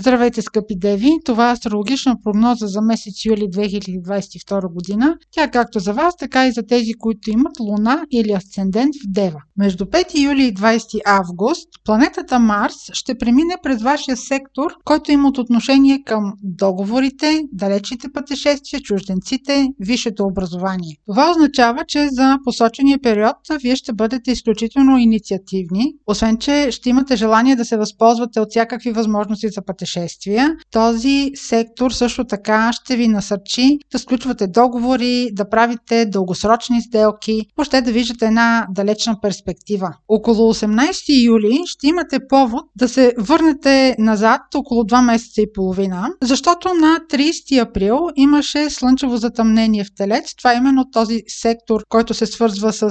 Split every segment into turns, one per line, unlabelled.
Здравейте, скъпи деви! Това е астрологична прогноза за месец юли 2022 година. Тя както за вас, така и за тези, които имат луна или асцендент в Дева. Между 5 юли и 20 август планетата Марс ще премине през вашия сектор, който има отношение към договорите, далечните пътешествия, чужденците, висшето образование. Това означава, че за посочения период вие ще бъдете изключително инициативни, освен че ще имате желание да се възползвате от всякакви възможности за пътешествия пътешествия. Този сектор също така ще ви насърчи да сключвате договори, да правите дългосрочни сделки, въобще да виждате една далечна перспектива. Около 18 юли ще имате повод да се върнете назад около 2 месеца и половина, защото на 30 април имаше слънчево затъмнение в Телец. Това е именно този сектор, който се свързва с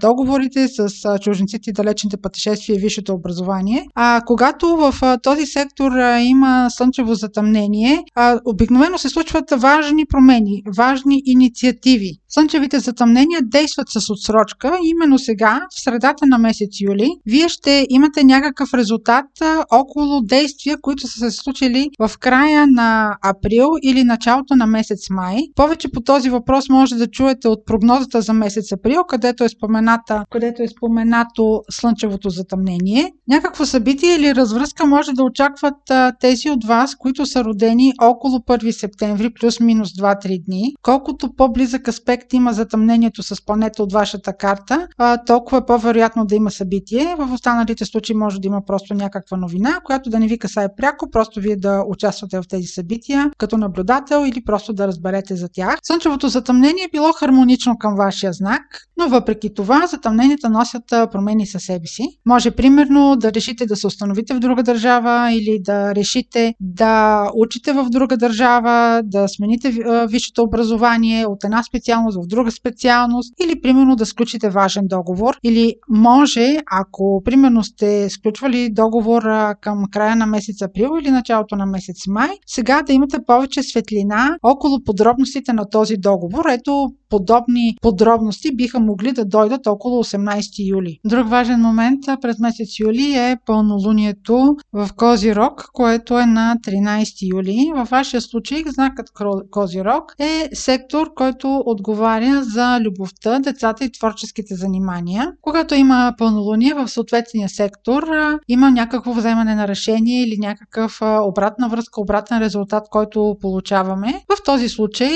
договорите, с чужденците и далечните пътешествия и висшето образование. А когато в този сектор има слънчево затъмнение, а, обикновено се случват важни промени, важни инициативи. Слънчевите затъмнения действат с отсрочка. Именно сега, в средата на месец юли, вие ще имате някакъв резултат около действия, които са се случили в края на април или началото на месец май. Повече по този въпрос може да чуете от прогнозата за месец април, където е, спомената, където е споменато слънчевото затъмнение. Някакво събитие или развръзка може да очакват тези от вас, които са родени около 1 септември, плюс-минус 2-3 дни, колкото по-близък аспект има затъмнението с планета от вашата карта, толкова е по-вероятно да има събитие. В останалите случаи може да има просто някаква новина, която да не ви касае пряко, просто вие да участвате в тези събития като наблюдател или просто да разберете за тях. Слънчевото затъмнение е било хармонично към вашия знак, но въпреки това затъмненията носят промени със себе си. Може примерно да решите да се установите в друга държава или да решите да учите в друга държава, да смените висшето образование от една специалност в друга специалност или примерно да сключите важен договор. Или може, ако примерно сте сключвали договор към края на месец април или началото на месец май, сега да имате повече светлина около подробностите на този договор. Ето подобни подробности биха могли да дойдат около 18 юли. Друг важен момент през месец юли е пълнолунието в Козирог, което е на 13 юли. Във вашия случай знакът Козирог е сектор, който отговаря за любовта, децата и творческите занимания. Когато има пълнолуние в съответния сектор, има някакво вземане на решение или някакъв обратна връзка, обратен резултат, който получаваме. В този случай,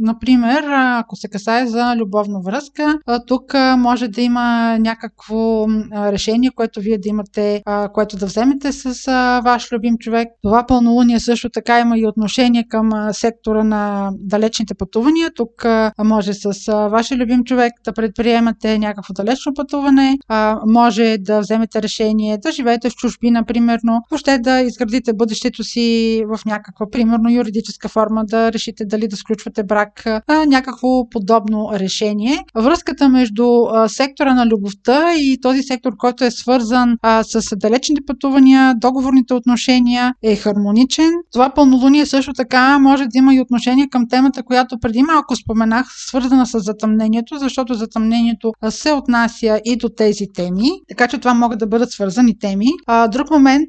например, ако се касае за любовна връзка, тук може да има някакво решение, което вие да имате, което да вземете с ваш любим човек. Това пълнолуние също така има и отношение към сектора на далечните пътувания. Тук може с вашия любим човек да предприемате някакво далечно пътуване, може да вземете решение да живеете в чужбина, примерно, въобще да изградите бъдещето си в някаква, примерно, юридическа форма, да решите дали да сключвате брак, някакво подобно решение. Връзката между а, сектора на любовта и този сектор, който е свързан а, с далечните пътувания, договорните отношения е хармоничен. Това пълнолуние също така може да има и отношение към темата, която преди малко споменах, свързана с затъмнението, защото затъмнението се отнася и до тези теми, така че това могат да бъдат свързани теми. А, друг момент,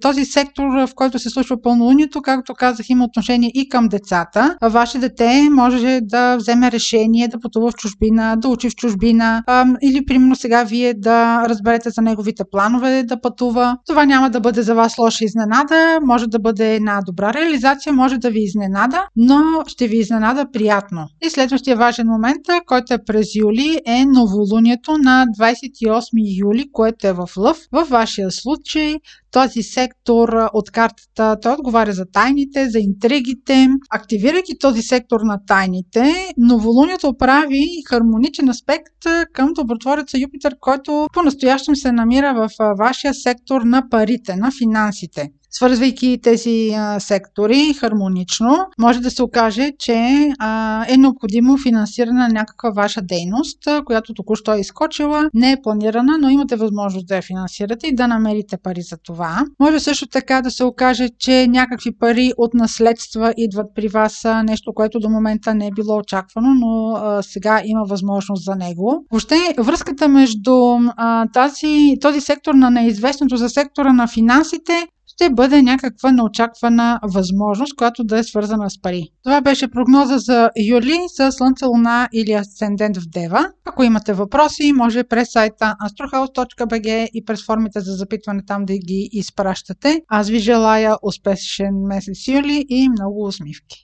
този сектор, в който се случва пълнолунието, както казах, има отношение и към децата. Ваше дете може да вземе решение да пътува в чужбина, да учи в чужбина а, или примерно сега вие да разберете за неговите планове да пътува. Това няма да бъде за вас лоша изненада, може да бъде една добра реализация, може да ви изненада, но ще ви изненада приятно. И следващия важен момент, който е през юли, е новолунието на 28 юли, което е в Лъв. В вашия случай този сектор от картата, той отговаря за тайните, за интригите. Активирайки този сектор на тайните, новолунието прави хармоничен аспект към добротвореца Юпитер, който по-настоящем се намира в вашия сектор на парите, на финансите свързвайки тези а, сектори хармонично, може да се окаже, че а, е необходимо финансиране на някаква ваша дейност, а, която току-що е изкочила, не е планирана, но имате възможност да я финансирате и да намерите пари за това. Може също така да се окаже, че някакви пари от наследства идват при вас, нещо, което до момента не е било очаквано, но а, сега има възможност за него. Въобще, връзката между а, тази, този сектор на неизвестното за сектора на финансите ще бъде някаква неочаквана възможност, която да е свързана с пари. Това беше прогноза за юли с Слънце, Луна или Асцендент в Дева. Ако имате въпроси, може през сайта astrohouse.bg и през формите за запитване там да ги изпращате. Аз ви желая успешен месец юли и много усмивки!